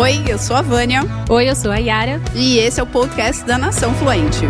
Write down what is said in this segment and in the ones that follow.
Oi, eu sou a Vânia. Oi, eu sou a Yara. E esse é o podcast da Nação Fluente.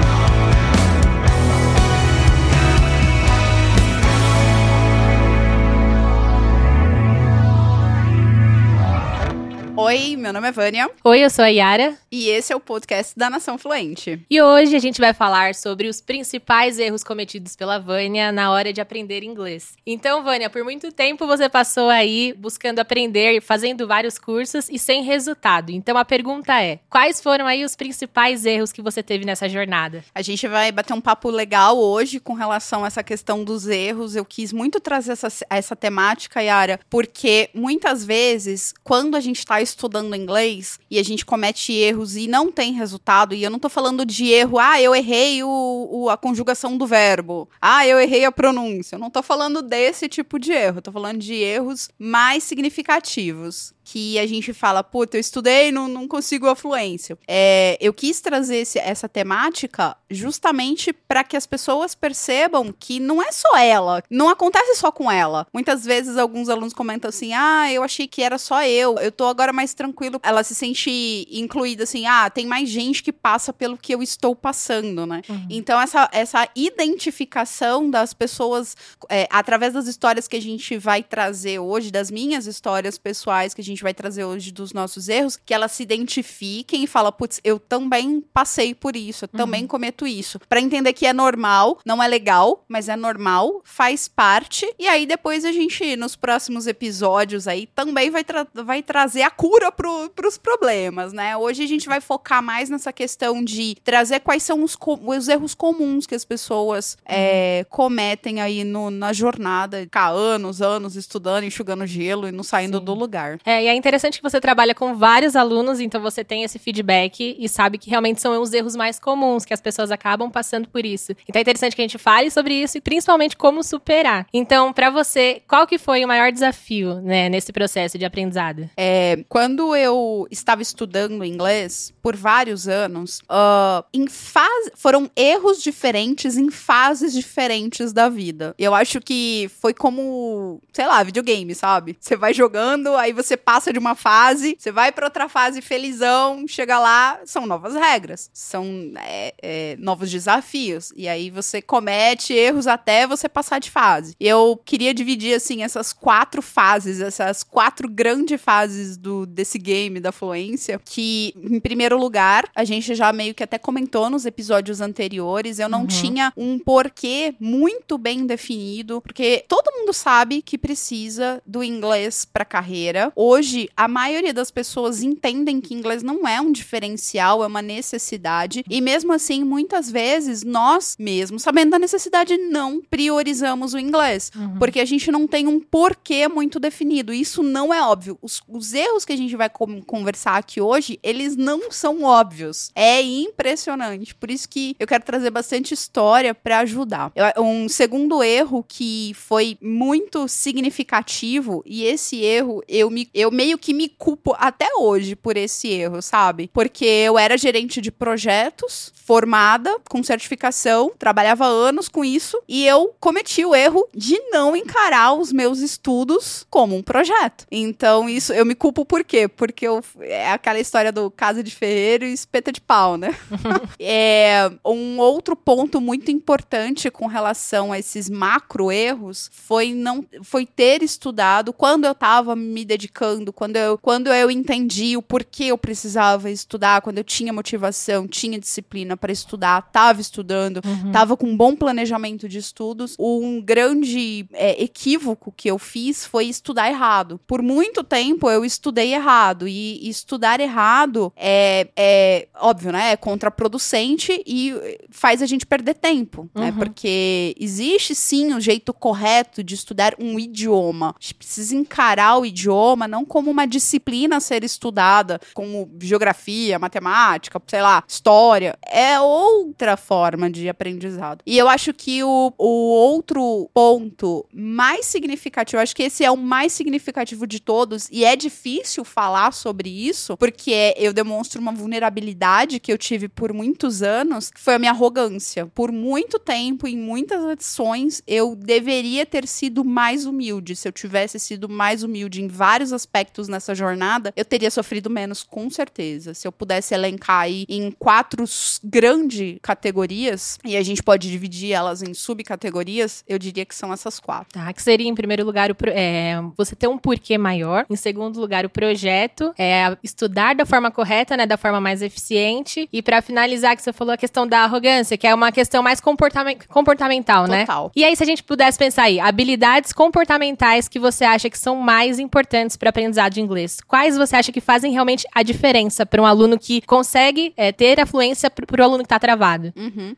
Oi, meu nome é Vânia. Oi, eu sou a Yara. E esse é o podcast da Nação Fluente. E hoje a gente vai falar sobre os principais erros cometidos pela Vânia na hora de aprender inglês. Então, Vânia, por muito tempo você passou aí buscando aprender, fazendo vários cursos e sem resultado. Então a pergunta é: quais foram aí os principais erros que você teve nessa jornada? A gente vai bater um papo legal hoje com relação a essa questão dos erros. Eu quis muito trazer essa, essa temática, Yara, porque muitas vezes, quando a gente está estudando inglês e a gente comete erros e não tem resultado, e eu não tô falando de erro, ah, eu errei o, o, a conjugação do verbo, ah, eu errei a pronúncia. Eu não tô falando desse tipo de erro, eu tô falando de erros mais significativos que a gente fala, puta, eu estudei, não, não consigo a fluência. É, eu quis trazer esse, essa temática justamente para que as pessoas percebam que não é só ela, não acontece só com ela. Muitas vezes alguns alunos comentam assim, ah, eu achei que era só eu, eu tô agora mais tranquilo. Ela se sente incluída assim, ah, tem mais gente que passa pelo que eu estou passando, né? Uhum. Então essa, essa identificação das pessoas, é, através das histórias que a gente vai trazer hoje, das minhas histórias pessoais que a gente vai trazer hoje dos nossos erros, que elas se identifiquem e fala, putz, eu também passei por isso, eu uhum. também cometo isso. para entender que é normal, não é legal, mas é normal, faz parte. E aí depois a gente, nos próximos episódios aí, também vai, tra vai trazer a cura pro, pros problemas, né? Hoje a gente vai focar mais nessa questão de trazer quais são os, os erros comuns que as pessoas uhum. é, cometem aí no, na jornada, ficar anos, anos estudando, enxugando gelo e não saindo Sim. do lugar. É, e é interessante que você trabalha com vários alunos, então você tem esse feedback e sabe que realmente são os erros mais comuns, que as pessoas acabam passando por isso. Então é interessante que a gente fale sobre isso e principalmente como superar. Então, para você, qual que foi o maior desafio, né, nesse processo de aprendizado? É, quando eu estava estudando inglês por vários anos, uh, em fase, foram erros diferentes em fases diferentes da vida. Eu acho que foi como, sei lá, videogame, sabe? Você vai jogando, aí você passa de uma fase, você vai para outra fase felizão, chega lá, são novas regras, são é, é, novos desafios. E aí você comete erros até você passar de fase. Eu queria dividir, assim, essas quatro fases, essas quatro grandes fases do, desse game da fluência, que, em primeiro lugar, a gente já meio que até comentou nos episódios anteriores, eu não uhum. tinha um porquê muito bem definido, porque todo mundo sabe que precisa do inglês para carreira. Hoje a maioria das pessoas entendem que inglês não é um diferencial, é uma necessidade. E mesmo assim, muitas vezes nós, mesmo sabendo da necessidade, não priorizamos o inglês. Uhum. Porque a gente não tem um porquê muito definido. Isso não é óbvio. Os, os erros que a gente vai conversar aqui hoje, eles não são óbvios. É impressionante. Por isso que eu quero trazer bastante história para ajudar. Um segundo erro que foi muito significativo, e esse erro eu me. Eu meio que me culpo até hoje por esse erro, sabe? Porque eu era gerente de projetos, formada, com certificação, trabalhava anos com isso, e eu cometi o erro de não encarar os meus estudos como um projeto. Então, isso eu me culpo por quê? Porque eu, é aquela história do casa de ferreiro e espeta de pau, né? é, um outro ponto muito importante com relação a esses macro erros foi não foi ter estudado quando eu estava me dedicando quando eu, quando eu entendi o porquê eu precisava estudar, quando eu tinha motivação, tinha disciplina para estudar, estava estudando, estava uhum. com um bom planejamento de estudos, um grande é, equívoco que eu fiz foi estudar errado. Por muito tempo eu estudei errado e, e estudar errado é, é óbvio, né? É contraproducente e faz a gente perder tempo, né? uhum. né? Porque existe sim um jeito correto de estudar um idioma. A gente precisa encarar o idioma não como uma disciplina a ser estudada, como geografia, matemática, sei lá, história. É outra forma de aprendizado. E eu acho que o, o outro ponto mais significativo, acho que esse é o mais significativo de todos, e é difícil falar sobre isso, porque eu demonstra uma vulnerabilidade que eu tive por muitos anos, que foi a minha arrogância. Por muito tempo, em muitas edições, eu deveria ter sido mais humilde. Se eu tivesse sido mais humilde em vários aspectos nessa jornada, eu teria sofrido menos, com certeza. Se eu pudesse elencar aí em quatro grandes categorias, e a gente pode dividir elas em subcategorias, eu diria que são essas quatro. Tá, que seria, em primeiro lugar, o, é, você ter um porquê maior. Em segundo lugar, o projeto. É estudar da forma correta, né? Da forma mais eficiente. E para finalizar, que você falou a questão da arrogância, que é uma questão mais comportamental, né? Total. E aí, se a gente pudesse pensar aí, habilidades comportamentais que você acha que são mais importantes para aprendizado de inglês, quais você acha que fazem realmente a diferença para um aluno que consegue é, ter a fluência para o aluno que está travado? Uhum.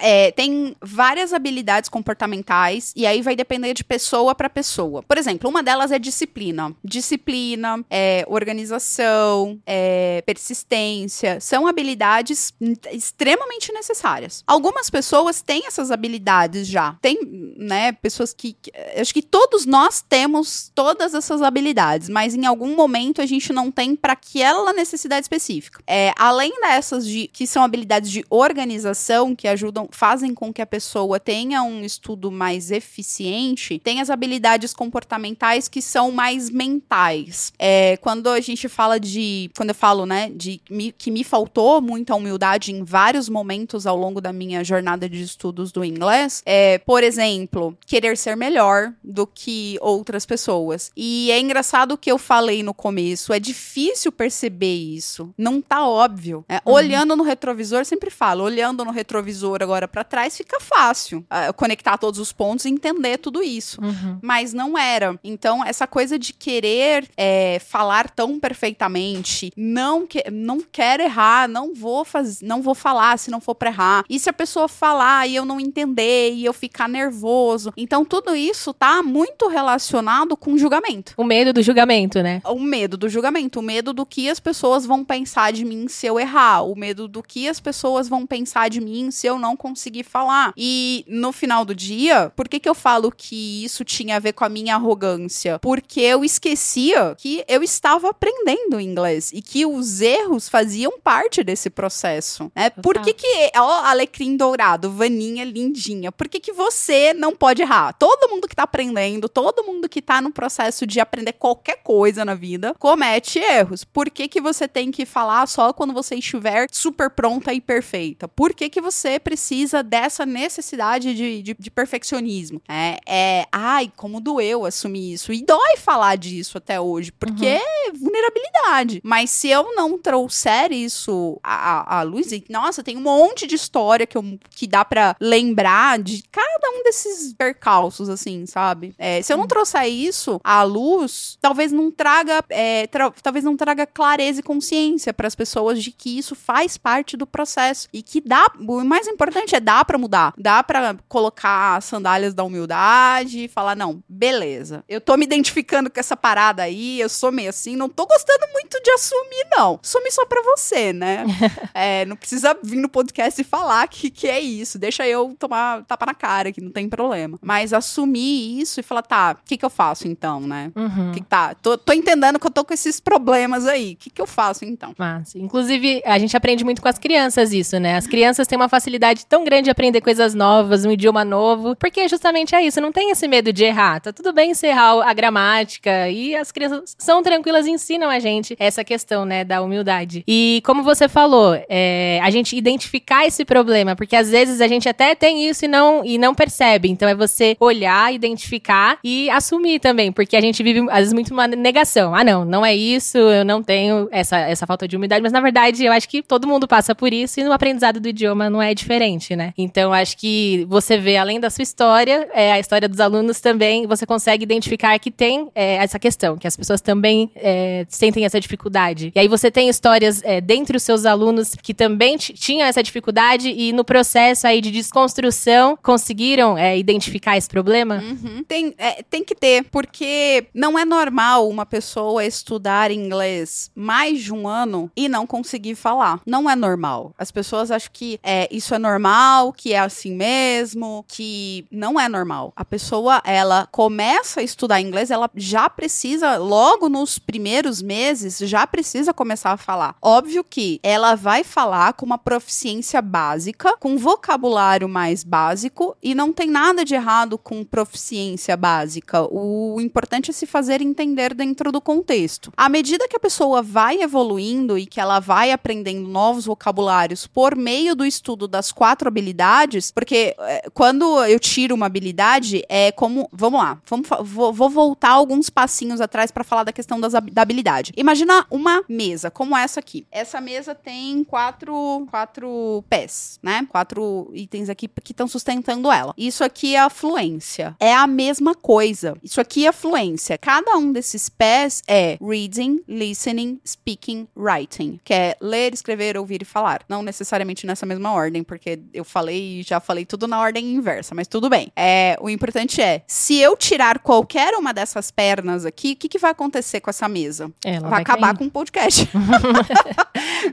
É, tem várias habilidades comportamentais e aí vai depender de pessoa para pessoa. Por exemplo, uma delas é disciplina. Disciplina, é, organização, é, persistência, são habilidades extremamente necessárias. Algumas pessoas têm essas habilidades já. Tem, né, pessoas que, que acho que todos nós temos todas essas habilidades, mas em algum momento a gente não tem para aquela necessidade específica. É, além dessas de que são habilidades de organização que ajudam fazem com que a pessoa tenha um estudo mais eficiente, tem as habilidades comportamentais que são mais mentais. É, quando a gente fala de. Quando eu falo, né, de me, que me faltou muita humildade em vários momentos ao longo da minha jornada de estudos do inglês, é, por exemplo, querer ser melhor do que outras pessoas. E é engraçado que eu falei no começo, é difícil perceber isso. Não tá óbvio. É, uhum. Olhando no retrovisor, sempre falo, olhando no retrovisor agora agora para trás, fica fácil uh, conectar todos os pontos e entender tudo isso. Uhum. Mas não era. Então, essa coisa de querer é, falar tão perfeitamente, não, que, não quero errar, não vou fazer, não vou falar se não for para errar. E se a pessoa falar e eu não entender e eu ficar nervoso. Então, tudo isso tá muito relacionado com julgamento. O medo do julgamento, né? O medo do julgamento, o medo do que as pessoas vão pensar de mim se eu errar, o medo do que as pessoas vão pensar de mim se eu não conseguir falar. E no final do dia, por que, que eu falo que isso tinha a ver com a minha arrogância? Porque eu esquecia que eu estava aprendendo inglês e que os erros faziam parte desse processo. Né? Por que, que ó, alecrim dourado, vaninha lindinha, por que, que você não pode errar? Todo mundo que tá aprendendo, todo mundo que tá no processo de aprender qualquer coisa na vida, comete erros. Por que, que você tem que falar só quando você estiver super pronta e perfeita? Por que, que você precisa precisa dessa necessidade de, de, de perfeccionismo. É, é, ai, como doeu assumir isso. E dói falar disso até hoje, porque uhum. é vulnerabilidade. Mas se eu não trouxer isso à, à luz, e, nossa, tem um monte de história que, eu, que dá para lembrar de cada um desses percalços, assim, sabe? É, se eu não trouxer isso à luz, talvez não traga, é, tra talvez não traga clareza e consciência para as pessoas de que isso faz parte do processo e que dá, o mais importante importante é dar para mudar. Dá para colocar sandálias da humildade e falar, não, beleza. Eu tô me identificando com essa parada aí, eu sou meio assim, não tô gostando muito de assumir, não. Assumir só pra você, né? é, não precisa vir no podcast e falar que, que é isso. Deixa eu tomar tapa na cara, que não tem problema. Mas assumir isso e falar, tá, o que que eu faço então, né? Uhum. Que tá, tô, tô entendendo que eu tô com esses problemas aí. O que que eu faço então? Inclusive, a gente aprende muito com as crianças isso, né? As crianças têm uma facilidade tão grande aprender coisas novas, um idioma novo, porque justamente é isso, não tem esse medo de errar. Tá tudo bem você errar a gramática e as crianças são tranquilas e ensinam a gente essa questão, né, da humildade. E como você falou, é, a gente identificar esse problema, porque às vezes a gente até tem isso e não, e não percebe. Então é você olhar, identificar e assumir também, porque a gente vive às vezes muito uma negação. Ah, não, não é isso, eu não tenho essa, essa falta de humildade, mas na verdade eu acho que todo mundo passa por isso e no aprendizado do idioma não é diferente gente, né? Então, acho que você vê, além da sua história, é, a história dos alunos também, você consegue identificar que tem é, essa questão, que as pessoas também é, sentem essa dificuldade. E aí você tem histórias é, dentre os seus alunos que também tinham essa dificuldade e no processo aí de desconstrução conseguiram é, identificar esse problema? Uhum. Tem, é, tem que ter, porque não é normal uma pessoa estudar inglês mais de um ano e não conseguir falar. Não é normal. As pessoas acham que isso é normal normal, que é assim mesmo, que não é normal. A pessoa, ela começa a estudar inglês, ela já precisa, logo nos primeiros meses, já precisa começar a falar. Óbvio que ela vai falar com uma proficiência básica, com vocabulário mais básico, e não tem nada de errado com proficiência básica. O importante é se fazer entender dentro do contexto. À medida que a pessoa vai evoluindo e que ela vai aprendendo novos vocabulários por meio do estudo das quatro habilidades, porque é, quando eu tiro uma habilidade, é como. Vamos lá, vamos, vou, vou voltar alguns passinhos atrás para falar da questão das, da habilidade. Imagina uma mesa, como essa aqui. Essa mesa tem quatro, quatro pés, né? Quatro itens aqui que estão sustentando ela. Isso aqui é a fluência. É a mesma coisa. Isso aqui é fluência. Cada um desses pés é reading, listening, speaking, writing, que é ler, escrever, ouvir e falar. Não necessariamente nessa mesma ordem, porque eu falei já falei tudo na ordem inversa, mas tudo bem. É, o importante é, se eu tirar qualquer uma dessas pernas aqui, o que, que vai acontecer com essa mesa? Ela vai, vai acabar cair. com o podcast.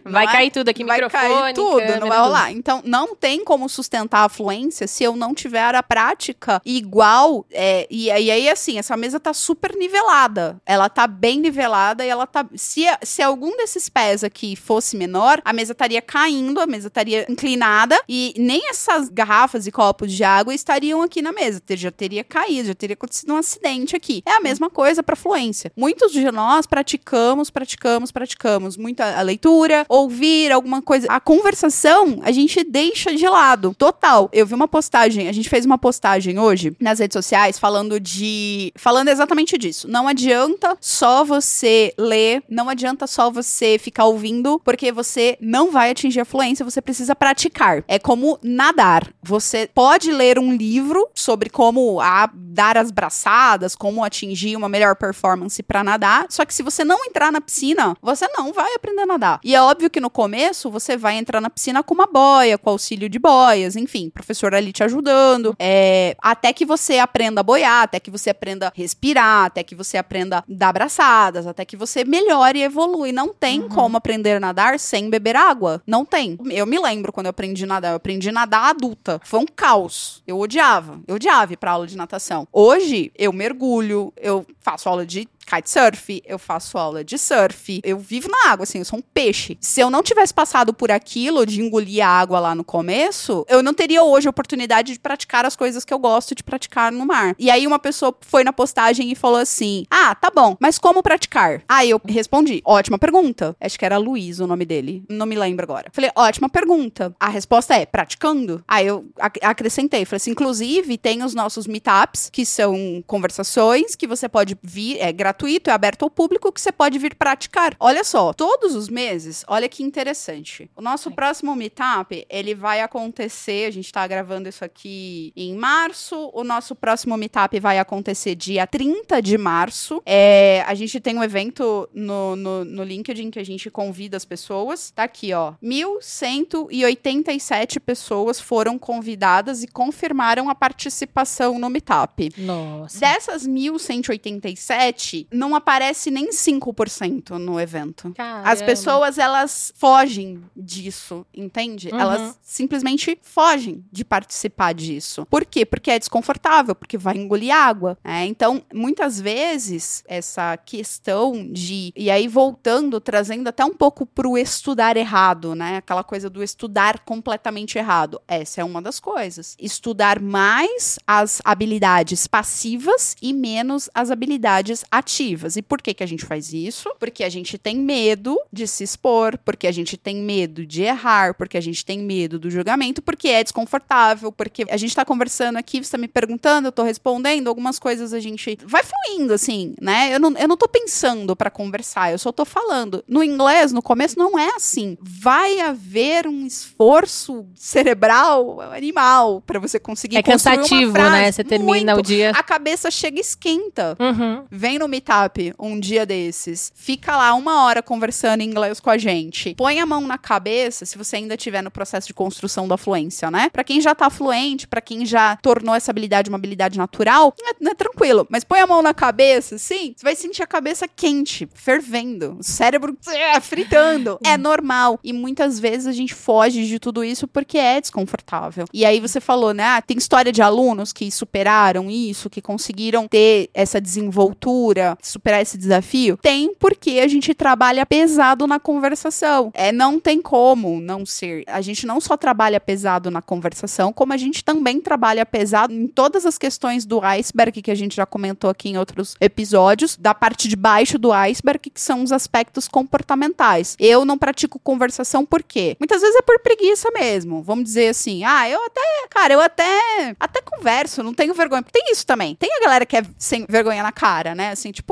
Vai é? cair tudo aqui, vai microfone, cair tudo, câmera, não vai tudo. rolar. Então, não tem como sustentar a fluência se eu não tiver a prática igual. é, e, e aí, assim, essa mesa tá super nivelada. Ela tá bem nivelada e ela tá. Se, se algum desses pés aqui fosse menor, a mesa estaria caindo, a mesa estaria inclinada e nem essas garrafas e copos de água estariam aqui na mesa. Já teria caído, já teria acontecido um acidente aqui. É a mesma coisa para fluência. Muitos de nós praticamos, praticamos, praticamos muita a leitura, ouvir alguma coisa. A conversação a gente deixa de lado. Total. Eu vi uma postagem, a gente fez uma postagem hoje nas redes sociais falando de. falando exatamente disso. Não adianta só você ler, não adianta só você ficar ouvindo, porque você não vai atingir a fluência, você precisa praticar. É como nadar. Você pode ler um livro sobre como a- dar as braçadas, como atingir uma melhor performance pra nadar, só que se você não entrar na piscina, você não vai aprender a nadar. E é óbvio que no começo você vai entrar na piscina com uma boia, com auxílio de boias, enfim, professor ali te ajudando, é, até que você aprenda a boiar, até que você aprenda a respirar, até que você aprenda a dar braçadas, até que você melhore e evolui. Não tem como aprender a nadar sem beber água. Não tem. Eu me lembro quando eu aprendi a nadar. Eu aprendi a nadar adulta. Foi um caos. Eu odiava. Eu odiava ir pra aula de natação. Hoje, eu mergulho, eu faço aula de kitesurf, eu faço aula de surf, eu vivo na água, assim, eu sou um peixe. Se eu não tivesse passado por aquilo de engolir a água lá no começo, eu não teria hoje a oportunidade de praticar as coisas que eu gosto de praticar no mar. E aí uma pessoa foi na postagem e falou assim: Ah, tá bom, mas como praticar? Aí eu respondi: Ótima pergunta. Acho que era Luiz o nome dele. Não me lembro agora. Falei, ótima pergunta. A resposta é praticando? Aí eu ac- acrescentei, falei assim, inclusive tem os nossos meetups, que são conversações que você pode vir, é gratuito, é aberto ao público, que você pode vir praticar. Olha só, todos os meses, olha que interessante. O nosso próximo meetup, ele vai acontecer, a gente tá gravando isso aqui em março, o nosso próximo meetup vai acontecer dia 30 de março. É, a gente tem um evento no, no, no LinkedIn que a gente convida as pessoas. Tá aqui, ó. 1.187 pessoas foram convidadas e confirmaram a participação no meetup. Nossa. Dessas 1.187, não aparece nem 5% no evento. Caramba. As pessoas, elas fogem disso, entende? Uhum. Elas simplesmente fogem de participar disso. Por quê? Porque é desconfortável, porque vai engolir água. né? Então, muitas vezes, essa questão de. E aí, voltando, trazendo até um pouco pro estudar errado, né? Aquela coisa do estudar completamente errado. Essa é uma das coisas. Estudar mais as habilidades passivas e menos as habilidades ativas. E por que, que a gente faz isso? Porque a gente tem medo de se expor, porque a gente tem medo de errar, porque a gente tem medo do julgamento, porque é desconfortável, porque a gente tá conversando aqui, você tá me perguntando, eu tô respondendo, algumas coisas a gente vai fluindo, assim, né? Eu não, eu não tô pensando pra conversar, eu só tô falando. No inglês, no começo, não é assim. Vai haver um esforço cerebral animal pra você conseguir É construir uma cansativo, frase. né? Você termina Muito. o dia. A cabeça chega e esquenta. Uhum. Vem no meetup um dia desses, fica lá uma hora conversando em inglês com a gente. Põe a mão na cabeça, se você ainda estiver no processo de construção da fluência, né? Para quem já tá fluente, para quem já tornou essa habilidade uma habilidade natural, é, é tranquilo. Mas põe a mão na cabeça, sim, você vai sentir a cabeça quente, fervendo, o cérebro é, fritando. É normal. E muitas vezes a gente foge de tudo isso porque é desconfortável. E aí você falou, né? Ah, tem história de alunos que superaram isso, que conseguiram ter essa desenvoltura, superar esse desafio? Tem, porque a gente trabalha pesado na conversação. É, não tem como não ser. A gente não só trabalha pesado na conversação, como a gente também trabalha pesado em todas as questões do iceberg que a gente já comentou aqui em outros episódios, da parte de baixo do iceberg, que são os aspectos comportamentais. Eu não pratico conversação por quê? Muitas vezes é por preguiça mesmo. Vamos dizer assim: "Ah, eu até, cara, eu até até converso, não tenho vergonha". Tem isso também. Tem a galera que é sem vergonha na cara, né? Assim, tipo,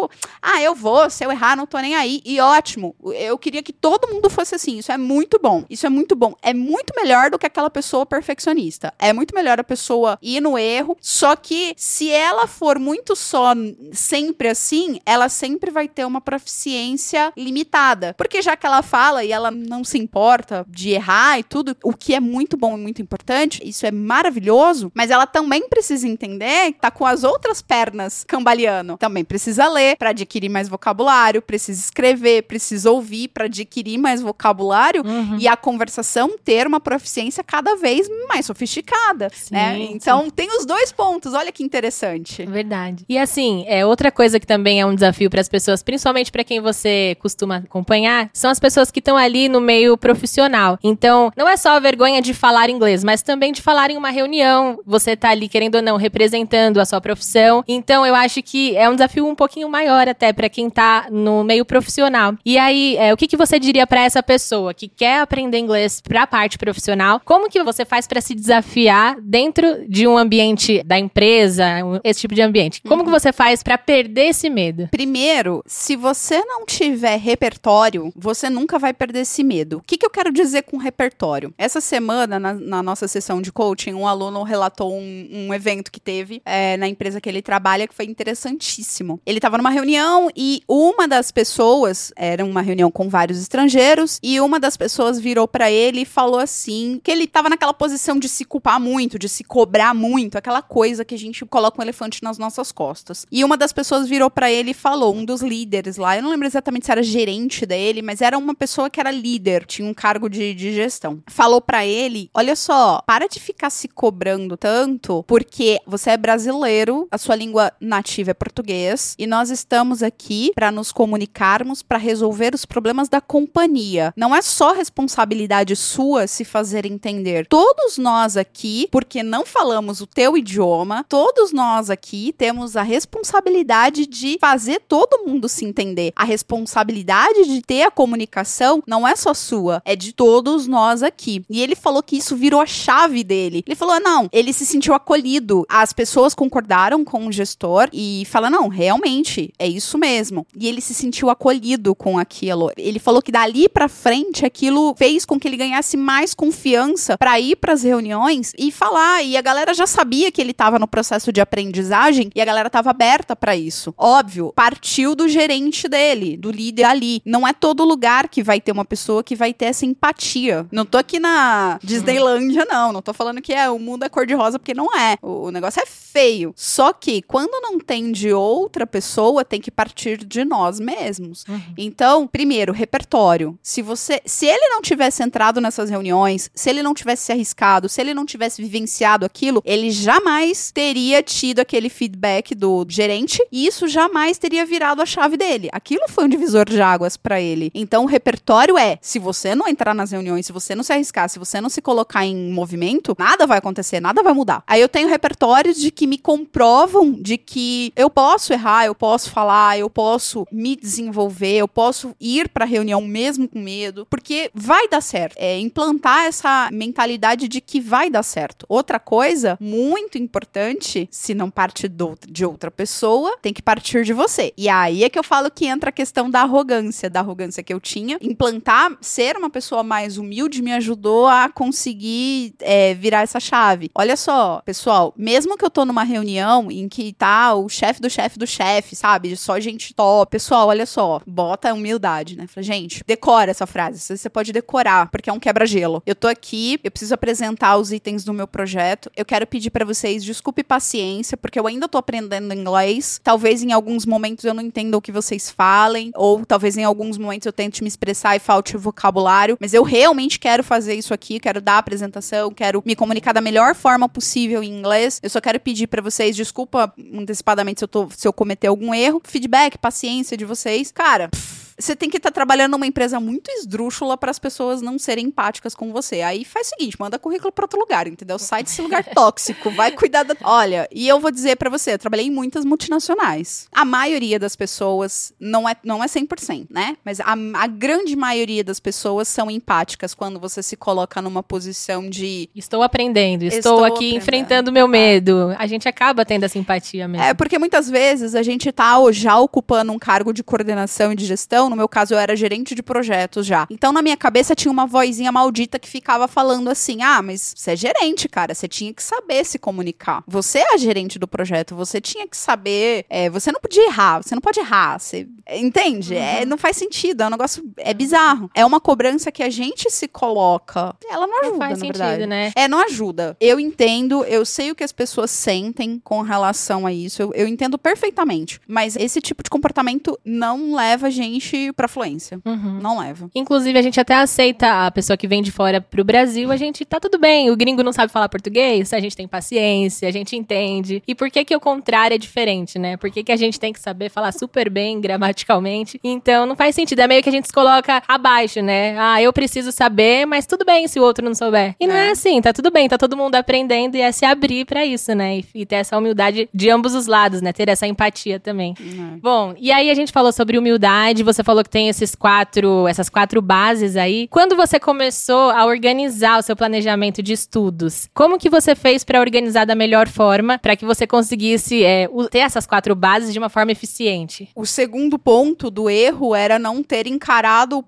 "Ah, eu vou, se eu errar, não tô nem aí". E ótimo. Eu queria que todo mundo fosse assim. Isso é muito bom. Isso é muito bom. É muito melhor do que aquela pessoa perfeccionista. É muito melhor a pessoa ir no erro, só que se ela for muito só sempre assim, ela sempre vai ter uma proficiência limitada. Porque já que ela fala e ela não se importa de errar e tudo, o que é muito bom e muito importante, isso é maravilhoso, mas ela também precisa entender que tá com as outras pernas cambaleando. Também precisa ler para adquirir mais vocabulário, precisa escrever, precisa ouvir para adquirir mais vocabulário uhum. e a conversação ter uma proficiência cada vez mais sofisticada, sim, né? Então sim. tem os dois pontos. Olha que interessante. Verdade. E assim, é outra coisa que também é um desafio para as pessoas, principalmente para quem você costuma acompanhar, são as pessoas que estão ali no meio profissional. Então, não é só a vergonha de falar inglês, mas também de falar em uma reunião. Você tá ali querendo ou não representando a sua profissão. Então, eu acho que é um desafio um pouquinho maior até para quem tá no meio profissional. E aí, é, o que, que você diria para essa pessoa que quer aprender inglês para a parte profissional? Como que você faz para se desafiar dentro de um ambiente da empresa, esse tipo de ambiente? Como uhum. que você faz para perder esse medo? Primeiro, se você não tiver repertório, você nunca vai perder esse medo. O que, que eu quero dizer com repertório? Essa semana, na, na nossa sessão de coaching, um aluno relatou um, um evento que teve é, na empresa que ele trabalha que foi interessantíssimo. Ele estava numa reunião e uma das pessoas, era uma reunião com vários estrangeiros, e uma das pessoas virou para ele e falou assim: que ele estava naquela posição de se culpar muito, de se cobrar muito, aquela coisa que a gente coloca um elefante nas nossas costas. E uma das pessoas virou para ele e falou, um dos líderes lá, eu não lembro exatamente se era gerente dele, mas era uma pessoa que era líder, tinha um cargo de, de gestão. Falou para ele: olha só, para de ficar se cobrando tanto, porque você é brasileiro, a sua língua nativa é português, e nós estamos aqui para nos comunicarmos, para resolver os problemas da companhia. Não é só responsabilidade sua se fazer entender. Todos nós aqui, porque não falamos o teu idioma, todos nós aqui temos a responsabilidade de fazer todo mundo se entender. A responsabilidade de ter a comunicação não é só sua, é de todos nós aqui. E ele falou que isso virou a chave dele. Ele falou: não, ele se sentiu acolhido. As pessoas concordaram com o gestor e fala: não, realmente, é isso mesmo. E ele se sentiu acolhido com aquilo. Ele falou que dali para frente aquilo fez com que ele ganhasse mais confiança para ir para as reuniões e falar. E a galera já sabia que ele estava no processo de aprendizagem e a galera estava aberta para isso. Óbvio, partiu do gerente dele, do líder ali. Não é todo lugar que vai ter uma pessoa que vai ter essa empatia. Não tô aqui na Disneylândia, não. Não tô falando que é o mundo é cor-de-rosa, porque não é. O, o negócio é feio. Só que quando não tem de outra pessoa, tem que partir de nós mesmos. Uhum. Então, primeiro, repertório. Se você, se ele não tivesse entrado nessas reuniões, se ele não tivesse se arriscado, se ele não tivesse vivenciado aquilo, ele jamais teria tido aquele feedback do gerente e isso jamais teria virado a chave dele. Aquilo foi um divisor de águas para ele. Então, o repertório é: se você não entrar nas reuniões, se você não se arriscar, se você não se colocar em movimento, nada vai acontecer, nada vai mudar. Aí eu tenho repertórios de que me comprovam de que eu posso errar, eu posso falar, eu posso me desenvolver, eu posso ir para reunião mesmo com medo, porque vai dar certo. É implantar essa mentalidade de que vai dar certo. Outra coisa muito importante, se não parte do, de outra pessoa, tem que partir de você. E aí é que eu falo que entra a questão da arrogância, da arrogância que eu tinha. Implantar, ser uma pessoa mais humilde me ajudou a conseguir é, virar essa chave. Olha só, pessoal, mesmo que eu tô numa reunião em que tá o chefe do chefe do chefe, sabe? Só gente top. Pessoal, olha só, bota humildade, né? Fala, gente, decora essa frase. Você pode decorar, porque é um quebra-gelo. Eu tô aqui, eu preciso apresentar os itens do meu projeto. Eu quero pedir para vocês desculpe paciência, porque eu ainda tô aprendendo inglês. Talvez em alguns momentos eu não entenda o que vocês falem, ou talvez em alguns momentos eu tente me expressar e falte vocabulário, mas eu realmente quero fazer isso aqui, quero dar a apresentação, quero me comunicar da melhor forma possível em inglês. Eu só quero pedir para vocês desculpa antecipadamente se eu, tô, se eu cometer algum erro. Feedback, paciência de vocês. Cara, pff, você tem que estar tá trabalhando numa empresa muito esdrúxula para as pessoas não serem empáticas com você. Aí faz o seguinte, manda currículo para outro lugar, entendeu? Sai desse lugar tóxico, vai cuidar da... Olha, e eu vou dizer para você, eu trabalhei em muitas multinacionais. A maioria das pessoas não é não é 100%, né? Mas a, a grande maioria das pessoas são empáticas quando você se coloca numa posição de estou aprendendo, estou, estou aqui aprendendo. enfrentando meu medo. A gente acaba tendo essa empatia mesmo. É, porque muitas vezes a gente tá já ocupando um cargo de coordenação e de gestão no meu caso, eu era gerente de projetos já. Então, na minha cabeça, tinha uma vozinha maldita que ficava falando assim: ah, mas você é gerente, cara. Você tinha que saber se comunicar. Você é a gerente do projeto. Você tinha que saber. É, você não podia errar. Você não pode errar. Você. Entende? É, uhum. É, não faz sentido. É um negócio. É bizarro. É uma cobrança que a gente se coloca. Ela não ajuda, não faz na sentido, verdade. né? É, não ajuda. Eu entendo, eu sei o que as pessoas sentem com relação a isso. Eu, eu entendo perfeitamente. Mas esse tipo de comportamento não leva a gente para fluência. Uhum. Não leva. Inclusive, a gente até aceita a pessoa que vem de fora pro Brasil, a gente tá tudo bem. O gringo não sabe falar português, a gente tem paciência, a gente entende. E por que que o contrário é diferente, né? Por que que a gente tem que saber falar super bem gramaticalmente? Então, não faz sentido. É meio que a gente se coloca abaixo, né? Ah, eu preciso saber, mas tudo bem se o outro não souber. E não é, é assim, tá tudo bem, tá todo mundo aprendendo e é se abrir para isso, né? E, e, ter essa humildade de ambos os lados, né? Ter essa empatia também. É. Bom, e aí a gente falou sobre humildade, você falou falou que tem esses quatro, essas quatro bases aí. Quando você começou a organizar o seu planejamento de estudos, como que você fez para organizar da melhor forma para que você conseguisse é, ter essas quatro bases de uma forma eficiente? O segundo ponto do erro era não ter encarado o,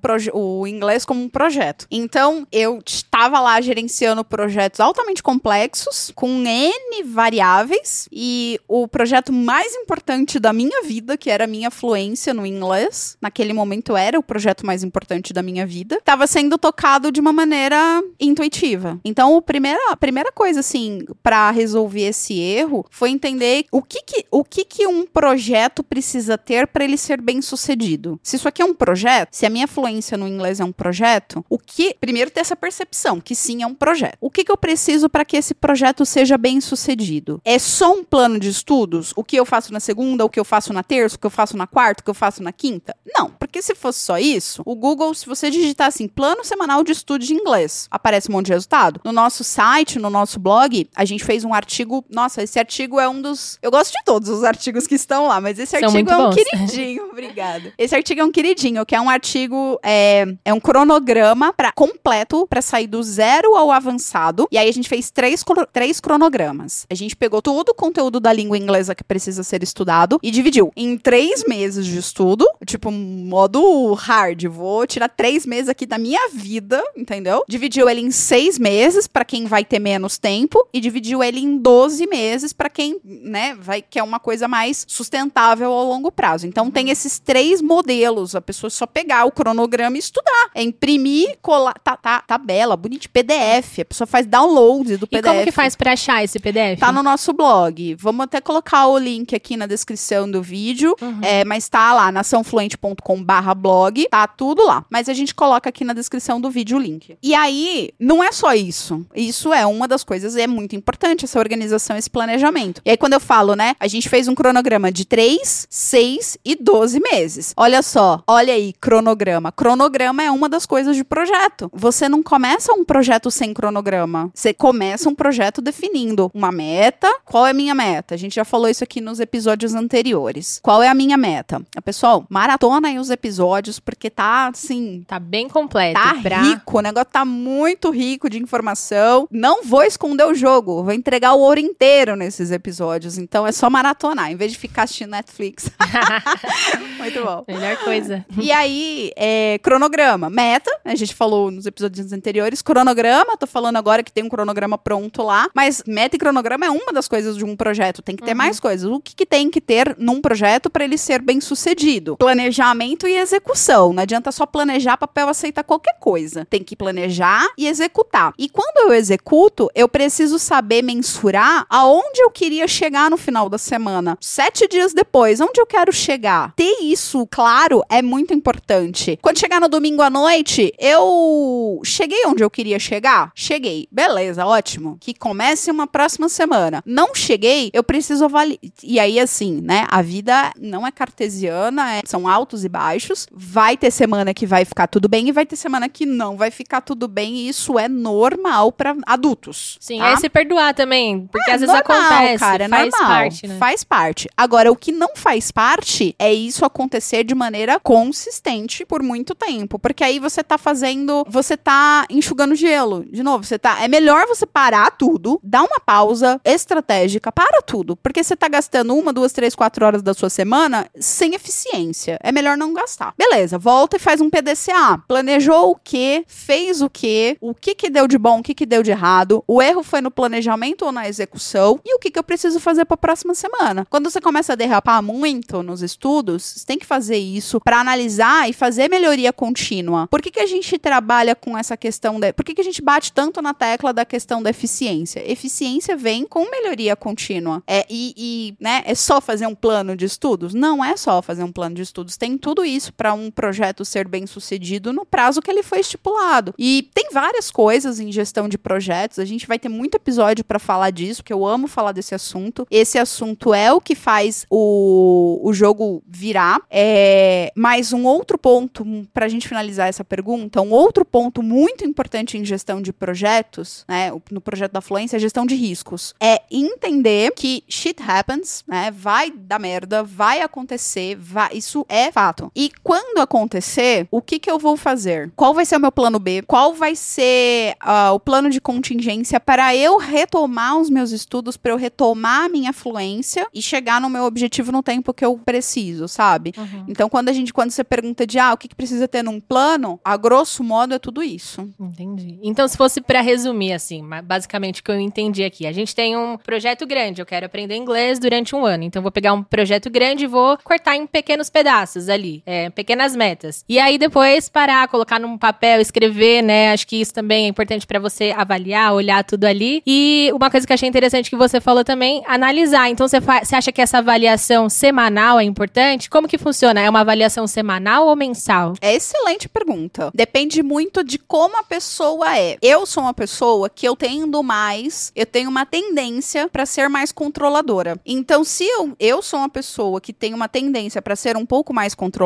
o inglês como um projeto. Então, eu estava lá gerenciando projetos altamente complexos, com N variáveis, e o projeto mais importante da minha vida, que era a minha fluência no inglês, naquele naquele momento era o projeto mais importante da minha vida, estava sendo tocado de uma maneira intuitiva. Então, a primeira, a primeira coisa, assim, para resolver esse erro foi entender o que que, o que, que um projeto precisa ter para ele ser bem sucedido. Se isso aqui é um projeto, se a minha fluência no inglês é um projeto, o que. Primeiro, ter essa percepção que sim é um projeto. O que, que eu preciso para que esse projeto seja bem sucedido? É só um plano de estudos? O que eu faço na segunda, o que eu faço na terça, o que eu faço na quarta, o que eu faço na quinta? Não. Porque se fosse só isso, o Google, se você digitar assim, plano semanal de estudo de inglês, aparece um monte de resultado. No nosso site, no nosso blog, a gente fez um artigo. Nossa, esse artigo é um dos. Eu gosto de todos os artigos que estão lá, mas esse São artigo é um bons. queridinho. Obrigada. Esse artigo é um queridinho, que é um artigo. É, é um cronograma pra, completo para sair do zero ao avançado. E aí a gente fez três, três cronogramas. A gente pegou todo o conteúdo da língua inglesa que precisa ser estudado e dividiu em três meses de estudo, tipo modo hard. Vou tirar três meses aqui da minha vida, entendeu? Dividiu ele em seis meses para quem vai ter menos tempo e dividiu ele em 12 meses para quem, né, vai quer uma coisa mais sustentável ao longo prazo. Então tem esses três modelos. A pessoa só pegar o cronograma e estudar. É imprimir, colar, tá, tá, tabela, bonito, PDF. A pessoa faz download do PDF. E como que faz para achar esse PDF? Tá no nosso blog. Vamos até colocar o link aqui na descrição do vídeo. Uhum. É, mas tá lá, naçãofluente.com barra blog, tá tudo lá. Mas a gente coloca aqui na descrição do vídeo o link. E aí, não é só isso. Isso é uma das coisas, é muito importante, essa organização, esse planejamento. E aí, quando eu falo, né, a gente fez um cronograma de 3, 6 e 12 meses. Olha só, olha aí, cronograma. Cronograma é uma das coisas de projeto. Você não começa um projeto sem cronograma. Você começa um projeto definindo uma meta. Qual é a minha meta? A gente já falou isso aqui nos episódios anteriores. Qual é a minha meta? Pessoal, maratona aí os episódios, porque tá assim. Tá bem completo. Tá pra... rico, o negócio tá muito rico de informação. Não vou esconder o jogo, vou entregar o ouro inteiro nesses episódios. Então é só maratonar, em vez de ficar assistindo Netflix. Muito bom. Melhor coisa. E aí, é, cronograma. Meta, a gente falou nos episódios anteriores. Cronograma, tô falando agora que tem um cronograma pronto lá. Mas meta e cronograma é uma das coisas de um projeto. Tem que ter Uhum. mais coisas. O que, que tem que ter num projeto para ele ser bem sucedido? Planejamento e execução. Não adianta só planejar papel aceitar qualquer coisa. Tem que planejar e executar. E quando eu executo, eu preciso saber mensurar aonde eu queria chegar no final da semana. Sete dias depois, onde eu quero chegar? Ter isso claro é muito importante. Quando chegar no domingo à noite, eu cheguei onde eu queria chegar? Cheguei. Beleza, ótimo. Que comece uma próxima semana. Não cheguei, eu preciso avaliar. E aí, assim, né? A vida não é cartesiana, é- são altos e baixos. Vai ter semana que vai ficar tudo bem e vai ter semana que não vai ficar tudo bem. E isso é normal para adultos. Sim, tá? é se perdoar também. Porque É às vezes normal, acontece. cara, é faz normal. parte, né? Faz parte. Agora, o que não faz parte é isso acontecer de maneira consistente por muito tempo. Porque aí você tá fazendo. Você tá enxugando gelo. De novo, você tá. É melhor você parar tudo, dar uma pausa estratégica, para tudo. Porque você tá gastando uma, duas, três, quatro horas da sua semana sem eficiência. É melhor não gastar. Beleza, volta e faz um PDCA. Planejou o que, fez o que, o que que deu de bom, o que que deu de errado. O erro foi no planejamento ou na execução e o que que eu preciso fazer para a próxima semana. Quando você começa a derrapar muito nos estudos, você tem que fazer isso para analisar e fazer melhoria contínua. Por que que a gente trabalha com essa questão da, por que que a gente bate tanto na tecla da questão da eficiência? Eficiência vem com melhoria contínua. É e, e, né, é só fazer um plano de estudos? Não é só fazer um plano de estudos. Tem tudo isso para um projeto ser bem sucedido no prazo que ele foi estipulado. E tem várias coisas em gestão de projetos. A gente vai ter muito episódio para falar disso, porque eu amo falar desse assunto. Esse assunto é o que faz o, o jogo virar. É, mas um outro ponto, para a gente finalizar essa pergunta, um outro ponto muito importante em gestão de projetos, né, no projeto da fluência, é gestão de riscos. É entender que shit happens, né, vai dar merda, vai acontecer, vai, isso é fato. E quando acontecer, o que que eu vou fazer? Qual vai ser o meu plano B? Qual vai ser ah, o plano de contingência para eu retomar os meus estudos, para eu retomar a minha fluência e chegar no meu objetivo no tempo que eu preciso, sabe? Uhum. Então, quando a gente, quando você pergunta de ah, o que, que precisa ter num plano, a grosso modo é tudo isso. Entendi. Então, se fosse pra resumir, assim, basicamente o que eu entendi aqui. A gente tem um projeto grande, eu quero aprender inglês durante um ano. Então, eu vou pegar um projeto grande e vou cortar em pequenos pedaços ali, é, pequenas metas. E aí, depois, parar, colocar num papel, escrever, né? Acho que isso também é importante pra você avaliar, olhar tudo ali. E uma coisa que achei interessante que você falou também, analisar. Então, você, você acha que essa avaliação semanal é importante? Como que funciona? É uma avaliação semanal ou mensal? É excelente pergunta. Depende muito de como a pessoa é. Eu sou uma pessoa que eu tendo mais, eu tenho uma tendência para ser mais controladora. Então, se eu, eu sou uma pessoa que tem uma tendência para ser um pouco mais controladora,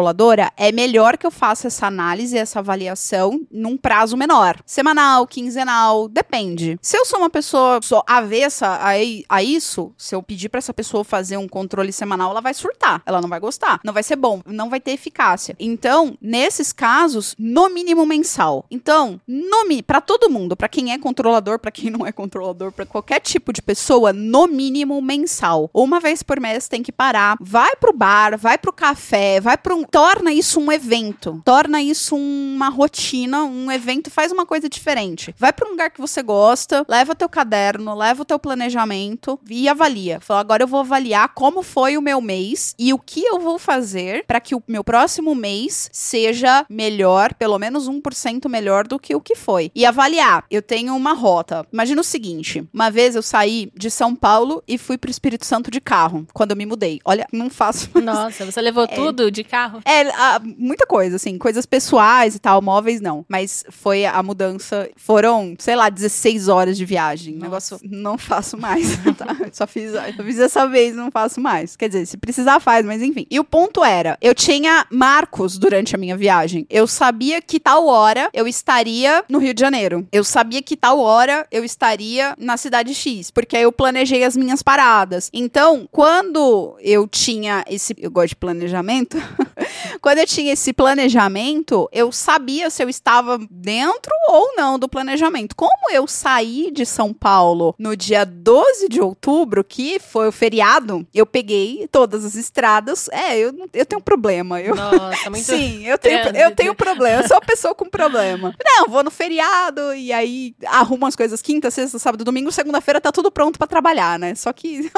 é melhor que eu faça essa análise, essa avaliação num prazo menor. Semanal, quinzenal, depende. Se eu sou uma pessoa só avessa a, a isso, se eu pedir para essa pessoa fazer um controle semanal, ela vai surtar. Ela não vai gostar. Não vai ser bom. Não vai ter eficácia. Então, nesses casos, no mínimo mensal. Então, no para todo mundo, para quem é controlador, para quem não é controlador, para qualquer tipo de pessoa, no mínimo mensal. Uma vez por mês tem que parar, vai pro bar, vai pro café, vai pro um, torna isso um evento. Torna isso uma rotina, um evento, faz uma coisa diferente. Vai para um lugar que você gosta, leva teu caderno, leva o teu planejamento e avalia. Fala, agora eu vou avaliar como foi o meu mês e o que eu vou fazer para que o meu próximo mês seja melhor, pelo menos 1% melhor do que o que foi. E avaliar. Eu tenho uma rota. Imagina o seguinte: uma vez eu saí de São Paulo e fui pro Espírito Santo de carro, quando eu me mudei. Olha, não faço mais Nossa, você levou tudo de carro? É, a- muita coisa, assim, coisas pessoais e tal, móveis não. Mas foi a mudança. Foram, sei lá, 16 horas de viagem. Nossa. Negócio não faço mais. tá? Só fiz, só fiz essa vez, não faço mais. Quer dizer, se precisar, faz, mas enfim. E o ponto era: eu tinha marcos durante a minha viagem. Eu sabia que tal hora eu estaria no Rio de Janeiro. Eu sabia que tal hora eu estaria na cidade X. Porque aí eu planejei as minhas paradas. Então, quando eu tinha esse. Eu gosto de planejamento. quando eu tinha esse planejamento, eu sabia se eu estava dentro ou não do planejamento. Como eu saí de São Paulo no dia 12 de outubro, que foi o feriado, eu peguei todas as estradas. É, eu, eu tenho um problema. Eu, Nossa, muito Sim, eu tenho, eu tenho problema. Eu sou uma pessoa com problema. Não, vou no feriado e aí arrumo as coisas quinta, sexta, sábado, domingo, segunda-feira tá tudo pronto pra trabalhar, né? Só que.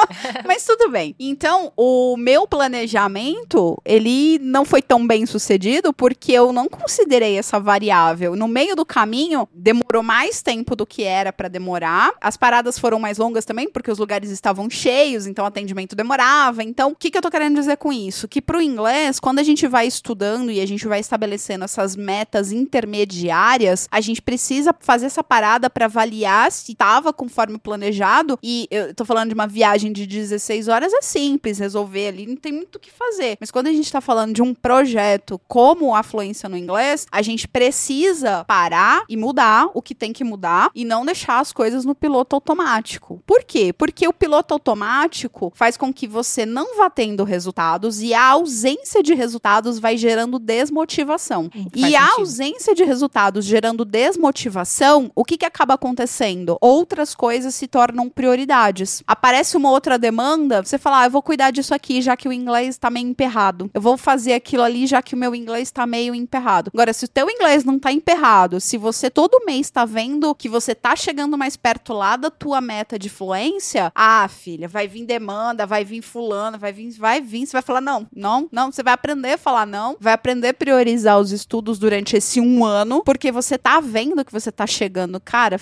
Mas tudo bem. Então, o meu planejamento, ele não foi tão bem sucedido porque eu não considerei essa variável. No meio do caminho, demorou mais tempo do que era pra demorar. As paradas foram mais longas também, porque os lugares estavam cheios, então o atendimento demorava. Então, o que, que eu tô querendo dizer com isso? Que pro inglês, quando a gente vai estudando e a gente vai estabelecendo essas metas intermediárias, a gente precisa fazer essa parada para avaliar se estava conforme planejado. E eu tô falando de uma viagem de 16 horas, é simples resolver ali, não tem muito o que fazer. Mas quando a gente tá falando de um projeto como a fluência no inglês, a gente precisa parar e mudar o que tem que mudar e não deixar as coisas no piloto automático. Por quê? Porque o piloto automático faz com que você não vá tendo resultados e a ausência de resultados vai gerando desmotivação. Hum, e a sentido. ausência de resultados gerando desmotivação, o que, que acaba acontecendo? Outras coisas se tornam prioridades. Aparece uma outra demanda, você fala, ah, eu vou cuidar disso aqui, já que o inglês tá meio emperrado. Eu vou fazer aquilo ali, já que o meu inglês tá meio emperrado. Agora, se o teu inglês não tá emperrado, se você todo mês tá vendo que você tá chegando mais perto lá da tua meta de fluência, ah, filha, vai vir demanda, vai vir fulano, vai vir, vai vir, você vai falar, não, não, não, você vai aprender a falar não, vai aprender a priorizar os estudos durante esse um ano, porque você tá vendo que você tá chegando, cara,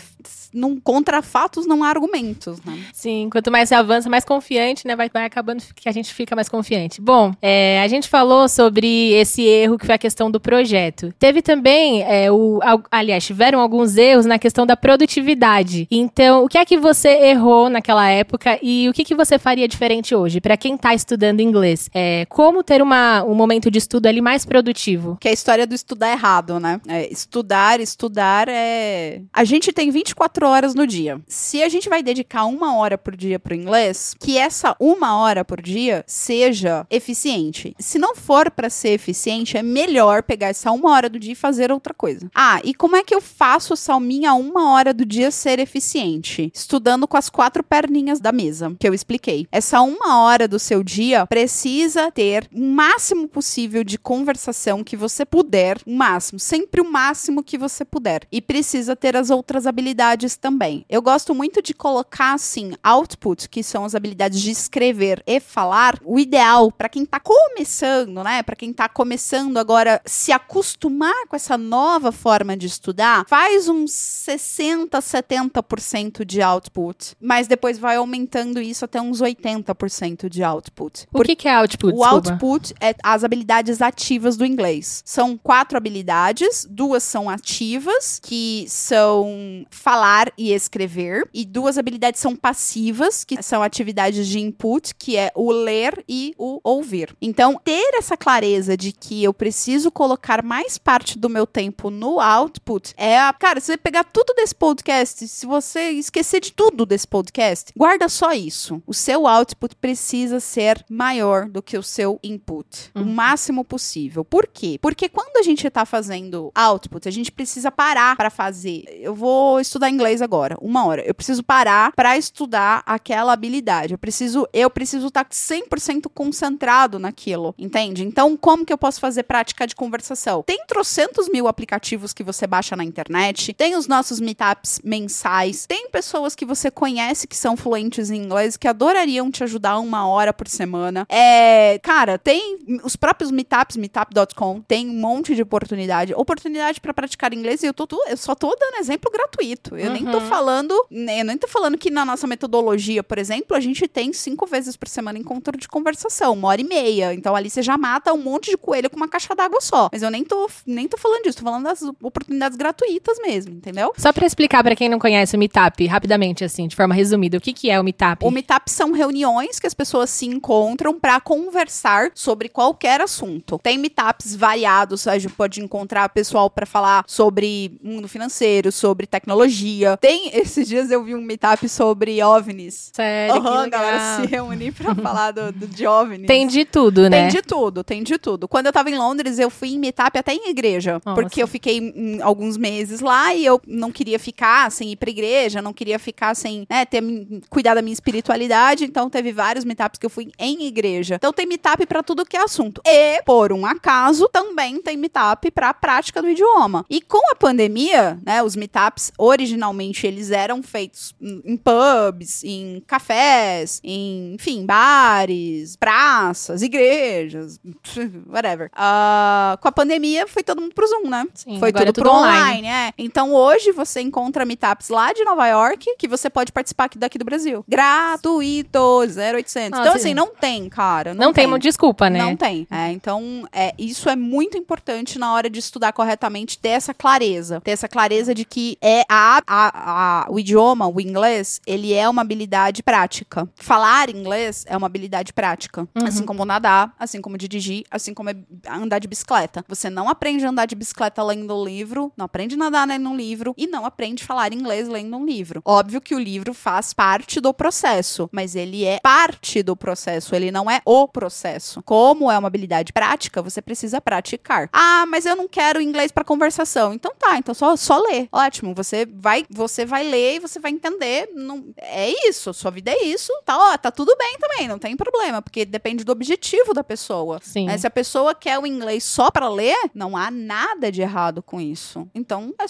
não, contra fatos não há argumentos, né? Sim, quanto mais você avança, mais confiante, né? Vai, vai acabando que a gente fica mais confiante. Bom, é, a gente falou sobre esse erro que foi a questão do projeto. Teve também, é, o, al- aliás, tiveram alguns erros na questão da produtividade. Então, o que é que você errou naquela época e o que, que você faria diferente hoje para quem tá estudando inglês? É, como ter uma, um momento de estudo ali mais produtivo? Que é a história do estudar errado, né? É, estudar, estudar é. A gente tem 24 horas no dia. Se a gente vai dedicar uma hora por dia pro inglês, que essa uma hora por dia seja eficiente. Se não for pra ser eficiente, é melhor pegar essa uma hora do dia e fazer outra coisa. Ah, e como é que eu faço essa minha uma hora do dia ser eficiente? Estudando com as quatro perninhas da mesa, que eu expliquei. Essa uma hora do seu dia precisa ter o máximo possível de conversação que você puder, o máximo, sempre o máximo que você puder. E precisa ter as outras habilidades também. Eu gosto muito de colocar assim, output, que são as habilidades de escrever e falar. O ideal para quem tá começando, né? Para quem tá começando agora se acostumar com essa nova forma de estudar, faz uns 60, 70% de output, mas depois vai aumentando isso até uns 80% de output. O que, que é output? O Desculpa. output é as habilidades ativas do inglês. São quatro habilidades, duas são ativas, que são falar e escrever, e duas habilidades são passivas, que são atividades de input, que é o ler e o ouvir. Então, ter essa clareza de que eu preciso colocar mais parte do meu tempo no output é a. Cara, se você pegar tudo desse podcast, se você esquecer de tudo desse podcast, guarda só isso. O seu output precisa ser maior do que o seu input. O máximo possível. Por quê? Porque quando a gente tá fazendo output, a gente precisa parar para fazer. Eu vou estudar inglês agora, uma hora. Eu preciso parar para estudar aquela habilidade. Eu preciso eu preciso estar 100% concentrado naquilo, entende? Então, como que eu posso fazer prática de conversação? Tem trocentos mil aplicativos que você baixa na internet, tem os nossos meetups mensais, tem pessoas que você conhece que são fluentes em inglês que adorariam te ajudar uma hora por semana. É, cara, tem os próprios meetups, meetup.com, tem um monte de oportunidade, oportunidade para praticar inglês e eu, tô, eu só tô dando exemplo gratuito. Eu nem tô Uhum. falando, né, eu nem tô falando que na nossa metodologia, por exemplo, a gente tem cinco vezes por semana encontro de conversação, uma hora e meia. Então ali você já mata um monte de coelho com uma caixa d'água só. Mas eu nem tô, nem tô falando disso, tô falando das oportunidades gratuitas mesmo, entendeu? Só pra explicar pra quem não conhece o Meetup, rapidamente, assim, de forma resumida, o que, que é o Meetup? O Meetup são reuniões que as pessoas se encontram para conversar sobre qualquer assunto. Tem meetups variados, a gente pode encontrar pessoal para falar sobre mundo financeiro, sobre tecnologia. Tem esses dias eu vi um meetup sobre OVNIs. Sério, Aham, a galera se reunir para falar do, do- de OVNIs. Tem de tudo, né? Tem de tudo, tem de tudo. Quando eu tava em Londres, eu fui em meetup até em igreja. Nossa. Porque eu fiquei hum, alguns meses lá e eu não queria ficar sem ir pra igreja, não queria ficar sem, né, ter, cuidar da minha espiritualidade. Então teve vários meetups que eu fui em igreja. Então tem meetup pra tudo que é assunto. E, por um acaso, também tem meetup pra prática do idioma. E com a pandemia, né, os meetups, originalmente, eles eram feitos em em pubs, em cafés, em, enfim, bares, praças, igrejas, whatever. Ah, com a pandemia, foi todo mundo pro Zoom, né? Sim, foi agora tudo é tudo pro online. online, é. Então hoje você encontra meetups lá de Nova York que você pode participar aqui daqui do Brasil. Gratuito, 0800. Nossa, então assim, sim. não tem, cara. Não, tem uma desculpa, né? Não tem. É, então, é, isso é muito importante na hora de estudar corretamente, ter essa clareza. Ter essa clareza de que é a, a- a- o idioma, o inglês, ele é uma habilidade prática. Falar inglês é uma habilidade prática. Uhum. Assim como nadar, assim como dirigir, assim como é andar de bicicleta. Você não aprende a andar de bicicleta lendo um livro, não aprende a nadar lendo um livro e não aprende a falar inglês lendo um livro. Óbvio que o livro faz parte do processo, mas ele é parte do processo, ele não é o processo. Como é uma habilidade prática, você precisa praticar. Ah, mas eu não quero inglês para conversação. Então tá, então só só lê. Ótimo, você vai você vai ler e você vai entender, não é isso, sua vida é isso. Tá, ó, tá tudo bem também, não tem problema, porque depende do objetivo da pessoa. Sim. Né? Se a pessoa quer o inglês só para ler, não há nada de errado com isso. Então, é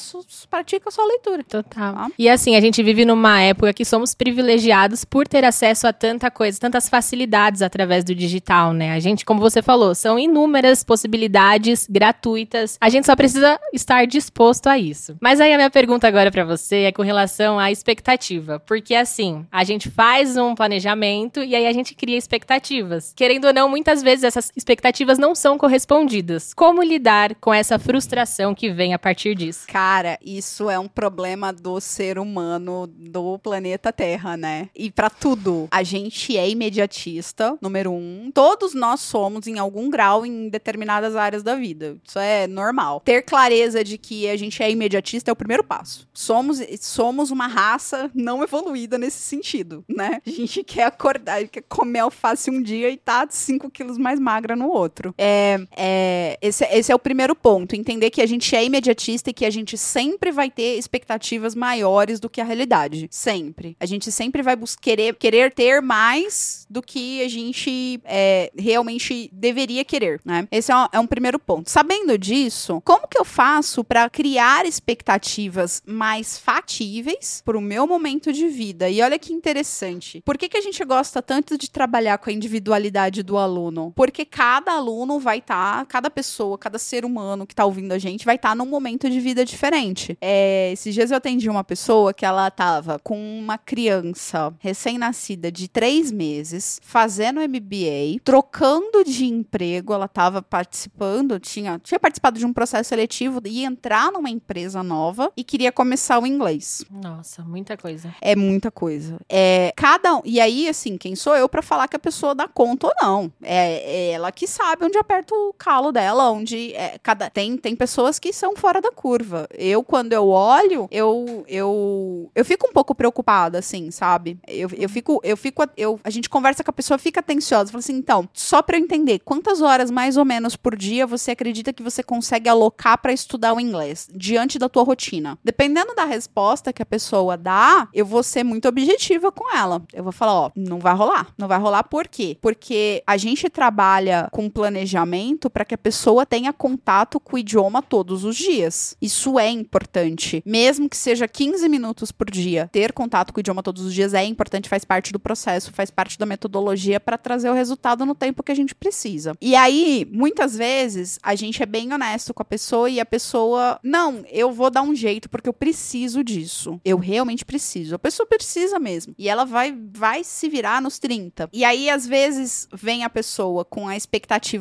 pratica só a leitura. Total. Tá. E assim, a gente vive numa época que somos privilegiados por ter acesso a tanta coisa, tantas facilidades através do digital, né? A gente, como você falou, são inúmeras possibilidades gratuitas. A gente só precisa estar disposto a isso. Mas aí a minha pergunta agora pra você é com relação à expectativa, porque assim, a gente faz um planejamento e aí a gente cria expectativas. Querendo ou não, muitas vezes essas expectativas não são correspondidas. Como lidar com essa frustração que vem a partir disso? Cara, isso é um problema do ser humano do planeta Terra, né? E pra tudo, a gente é imediatista, número um. Todos nós somos em algum grau em determinadas áreas da vida. Isso é normal. Ter clareza de que a gente é imediatista é o primeiro passo. Somos, somos uma raça não evoluída nesse sentido, né? A gente quer acordar, quer comer alface um dia e tá 5 quilos mais magra no outro. É, é, esse, esse é o primeiro ponto. Entender que a gente é imediatista e que a gente sempre vai ter expectativas maiores do que a realidade. Sempre. A gente sempre vai querer, querer ter mais do que a gente é, realmente deveria querer, né? Esse é um, é um primeiro ponto. Sabendo disso, como que eu faço para criar expectativas mais fatíveis para o meu momento de vida? E olha que interessante. Por que, que a gente gosta tanto de trabalhar com a individualidade do aluno? Porque cada aluno vai estar, cada pessoa, cada ser humano que tá ouvindo a gente vai estar num momento de vida diferente. É, esses dias eu atendi uma pessoa que ela tava com uma criança recém-nascida de três meses, fazendo MBA, trocando de emprego, ela tava participando, tinha, tinha participado de um processo seletivo, ia entrar numa empresa nova e queria começar o inglês. Nossa, muita coisa. É muita coisa. É, cada um. E aí, assim, quem sou eu pra falar que a pessoa dá conta ou não? É, é ela que sabe onde aperta o calo dela, onde é, cada tem tem pessoas que são fora da curva. Eu quando eu olho, eu eu eu fico um pouco preocupada, assim, sabe? Eu, eu fico eu fico eu a gente conversa com a pessoa, fica tensiosa, fala assim, então, só pra eu entender, quantas horas mais ou menos por dia você acredita que você consegue alocar pra estudar o inglês diante da tua rotina? Dependendo da resposta que a pessoa dá, eu vou ser muito objetiva com ela. Eu vou falar, ó, não vai rolar. Não vai rolar por quê? Porque a gente trabalha com planejamento para que a pessoa tenha contato com o idioma todos os dias. Isso é importante. Mesmo que seja 15 minutos por dia, ter contato com o idioma todos os dias é importante, faz parte do processo, faz parte da metodologia para trazer o resultado no tempo que a gente precisa. E aí, muitas vezes, a gente é bem honesto com a pessoa e a pessoa, não, eu vou dar um jeito porque eu preciso disso. Eu realmente preciso. A pessoa precisa mesmo. E ela vai vai se virar nos 30. E aí às vezes vem a pessoa com a expectativa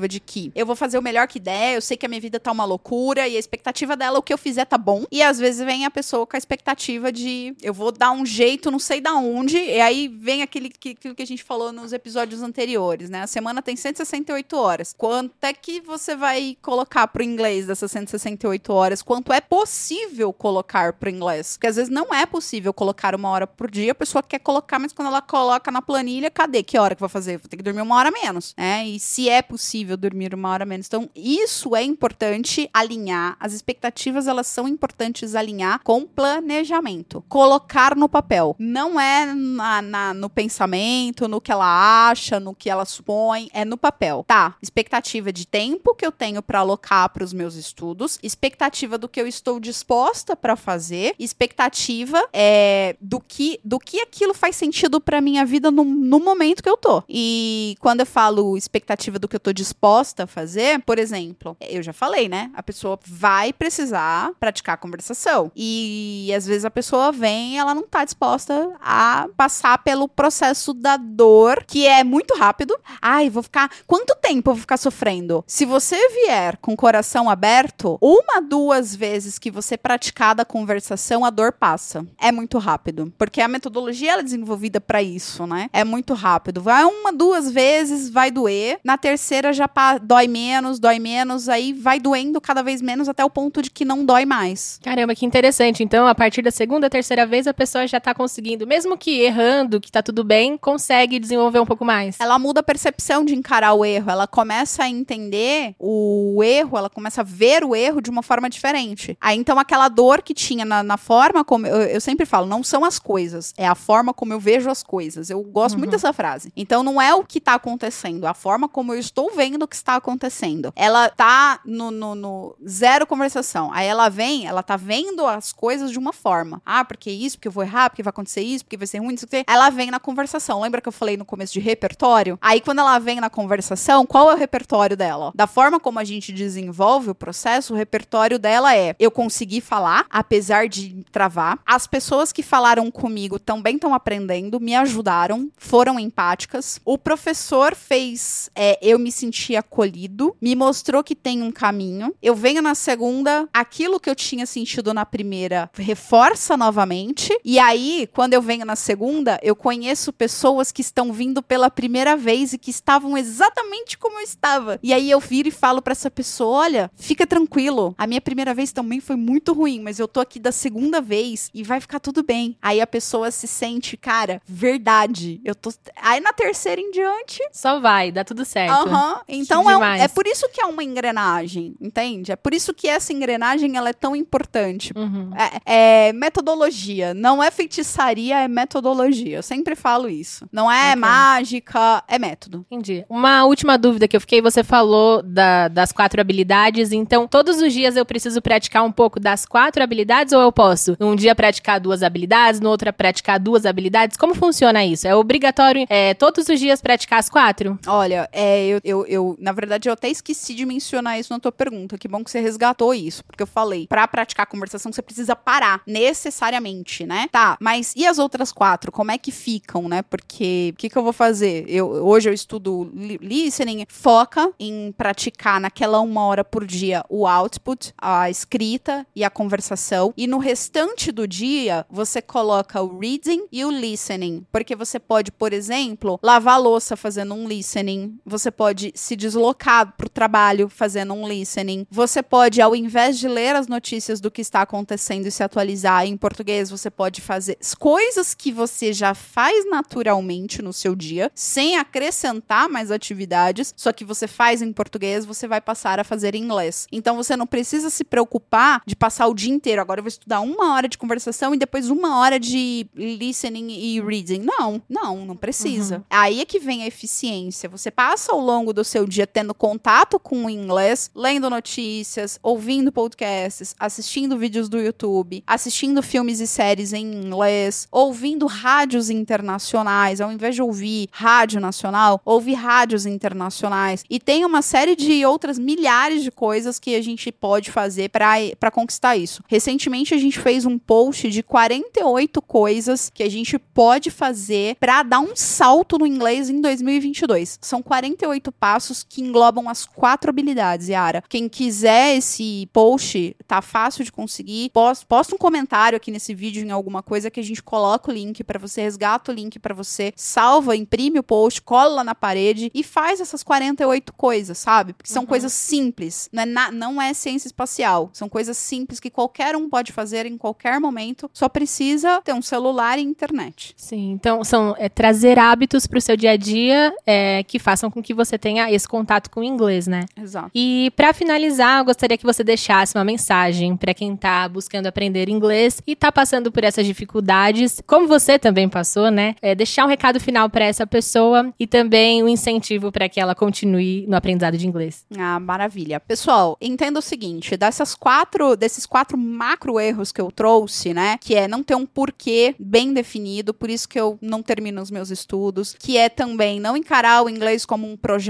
de que eu vou fazer o melhor que der, eu sei que a minha vida tá uma loucura e a expectativa dela o que eu fizer tá bom. E às vezes vem a pessoa com a expectativa de eu vou dar um jeito, não sei da onde. E aí vem aquele que, aquilo que a gente falou nos episódios anteriores, né? A semana tem 168 horas. Quanto é que você vai colocar pro inglês dessas 168 horas? Quanto é possível colocar pro inglês? Porque às vezes não é possível colocar uma hora por dia, a pessoa quer colocar, mas quando ela coloca na planilha, cadê? Que hora que vou fazer? Vou ter que dormir uma hora menos, né? E se é possível dormir uma hora menos. Então, isso é importante alinhar. As expectativas, elas são importantes alinhar com planejamento. Colocar no papel. Não é na, na, no pensamento, no que ela acha, no que ela supõe, é no papel. Tá, expectativa de tempo que eu tenho para alocar para os meus estudos, expectativa do que eu estou disposta para fazer, expectativa é, do que do que aquilo faz sentido para minha vida no, no momento que eu tô. E quando eu falo expectativa do que eu tô disposta a fazer, por exemplo, eu já falei, né? A pessoa vai precisar praticar a conversação. E às vezes a pessoa vem, ela não tá disposta a passar pelo processo da dor, que é muito rápido. Ai, vou ficar. Quanto tempo eu vou ficar sofrendo? Se você vier com o coração aberto, uma, duas vezes que você praticar da conversação, a dor passa. É muito rápido. Porque a metodologia é desenvolvida para isso, né? É muito rápido. Vai uma, duas vezes, vai doer. Na terceira já dói menos, dói menos. Aí vai doendo cada vez menos até o ponto de que não dói mais. Caramba, que interessante. Então, a partir da segunda, terceira vez, a pessoa já tá conseguindo, mesmo que errando, que tá tudo bem, consegue desenvolver um pouco mais. Ela muda a percepção de encarar o erro. Ela começa a entender o erro, ela começa a ver o erro de uma forma diferente. Aí, então, aquela dor que tinha na, na forma como. Eu, eu, sempre falo, não são as coisas, é a forma como eu vejo as coisas. Eu gosto uhum. muito dessa frase. Então, não é o que tá acontecendo, é a forma como eu estou vendo o que está acontecendo. Ela tá no, no, no zero conversação. Aí ela vem, ela tá vendo as coisas de uma forma. Ah, porque isso, porque eu vou errar, porque vai acontecer isso, porque vai ser ruim, isso, ela vem na conversação. Lembra que eu falei no começo de repertório? Aí quando ela vem na conversação, qual é o repertório dela? Da forma como a gente desenvolve o processo, o repertório dela é: eu consegui falar, apesar de travar. As pessoas que falaram comigo também estão aprendendo, me ajudaram, foram empáticas. O professor fez é, eu me sentir acolhido, me mostrou que tem um caminho. Eu venho na segunda, aquilo que eu tinha sentido na primeira reforça novamente. E aí, quando eu venho na segunda, eu conheço pessoas que estão vindo pela primeira vez e que estavam exatamente como eu estava. E aí eu viro e falo para essa pessoa: olha, fica tranquilo. A minha primeira vez também foi muito ruim, mas eu tô aqui da segunda vez e vai ficar tudo bem. Aí a pessoa se sente, cara, verdade. Eu tô. Aí na terceira em diante. Só vai, dá tudo certo. Aham. Uhum. Então é, um, é por isso que é uma engrenagem, entende? É por isso que essa engrenagem ela é tão importante. Uhum. É, é, metodologia. Não é feitiçaria, é metodologia. Eu sempre falo isso. Não é okay. mágica, é método. Entendi. Uma última dúvida que eu fiquei, você falou da, das quatro habilidades. Então, todos os dias eu preciso praticar um pouco das quatro habilidades ou eu posso, num dia, praticar duas habilidades, no outro, praticar duas habilidades? Como funciona isso? É obrigatório é, todos os dias praticar as quatro? Olha, é, eu, eu, eu, na verdade, eu até esqueci de mencionar isso na tua pergunta. Que bom que você resgatou isso, porque eu falei, para praticar a conversação, você precisa parar, necessariamente, né? Tá, mas e as outras quatro? Como é que ficam, né? Porque o que, que eu vou fazer? Eu, hoje eu estudo listening, foca em praticar naquela uma hora por dia o output, a escrita e a conversação. E no restante do dia, você coloca o reading e o listening. Porque você pode, por exemplo, lavar louça fazendo um listening. Você pode se deslocar para o trabalho fazendo um listening. Você pode, ao invés de ler as notícias do que está acontecendo e se atualizar em português, você pode fazer coisas que você já faz naturalmente no seu dia, sem acrescentar mais atividades, só que você faz em português, você vai passar a fazer em inglês. Então você não precisa se preocupar de passar o dia inteiro. Agora eu vou estudar uma hora de conversação e depois uma hora de listening e reading. Não, não, não precisa. Uhum. Aí é que vem a eficiência. Você passa ao longo do seu dia tendo contato com o inglês, lendo notícias, ouvindo podcasts, assistindo vídeos do YouTube, assistindo filmes e séries em inglês, ouvindo rádios internacionais, ao invés de ouvir rádio nacional, ouvir rádios internacionais. E tem uma série de outras milhares de coisas que a gente pode fazer para conquistar isso. Recentemente a gente fez um post de 48 coisas que a gente pode fazer para dar um salto no inglês em 2022. São 48 passos que englobam as quatro habilidades, Yara. Quem quiser esse post, tá fácil de conseguir. Posta um comentário aqui nesse vídeo em alguma coisa que a gente coloca o link para você, resgata o link para você, salva, imprime o post, cola na parede e faz essas 48 coisas, sabe? Porque são uhum. coisas simples, não é, na, não é ciência espacial. São coisas simples que qualquer um pode fazer em qualquer momento, só precisa ter um celular e internet. Sim, então são é, trazer hábitos para o seu dia a dia é, que façam com que você tenha esse contato com o inglês, né? Exato. E para finalizar, eu gostaria que você deixasse uma mensagem para quem tá buscando aprender inglês e tá passando por essas dificuldades, como você também passou, né? É, deixar um recado final para essa pessoa e também um incentivo para que ela continue no aprendizado de inglês. Ah, maravilha. Pessoal, entenda o seguinte, dessas quatro, desses quatro macro erros que eu trouxe, né, que é não ter um porquê bem definido, por isso que eu não termino os meus estudos, que é também não encarar o inglês como um projeto,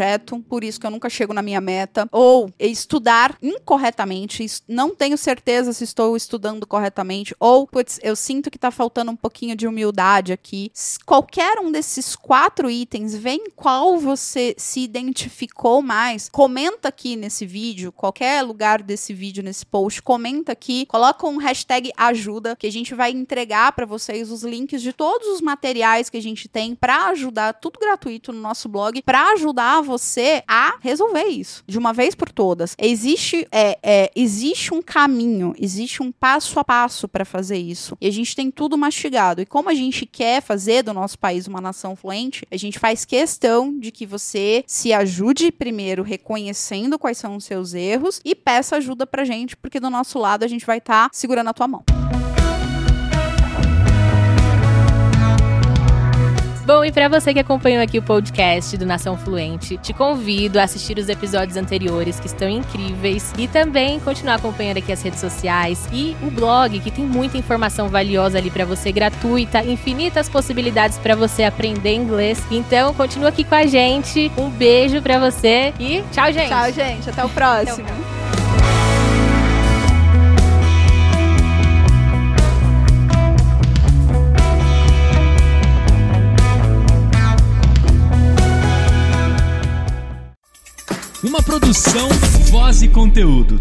por isso que eu nunca chego na minha meta, ou estudar incorretamente, não tenho certeza se estou estudando corretamente, ou, putz, eu sinto que tá faltando um pouquinho de humildade aqui. Qualquer um desses quatro itens, vem qual você se identificou mais, comenta aqui nesse vídeo, qualquer lugar desse vídeo, nesse post, comenta aqui, coloca um hashtag ajuda, que a gente vai entregar para vocês os links de todos os materiais que a gente tem para ajudar, tudo gratuito no nosso blog, para ajudar você a resolver isso de uma vez por todas. Existe, é, é, existe um caminho, existe um passo a passo para fazer isso. E a gente tem tudo mastigado. E como a gente quer fazer do nosso país uma nação fluente, a gente faz questão de que você se ajude primeiro reconhecendo quais são os seus erros e peça ajuda pra gente, porque do nosso lado a gente vai estar tá segurando a tua mão. Bom, e para você que acompanhou aqui o podcast do Nação Fluente, te convido a assistir os episódios anteriores que estão incríveis e também continuar acompanhando aqui as redes sociais e o blog que tem muita informação valiosa ali para você gratuita, infinitas possibilidades para você aprender inglês. Então, continua aqui com a gente. Um beijo para você e tchau, gente. Tchau, gente. Até o próximo. Até o próximo. Uma produção, voz e conteúdo.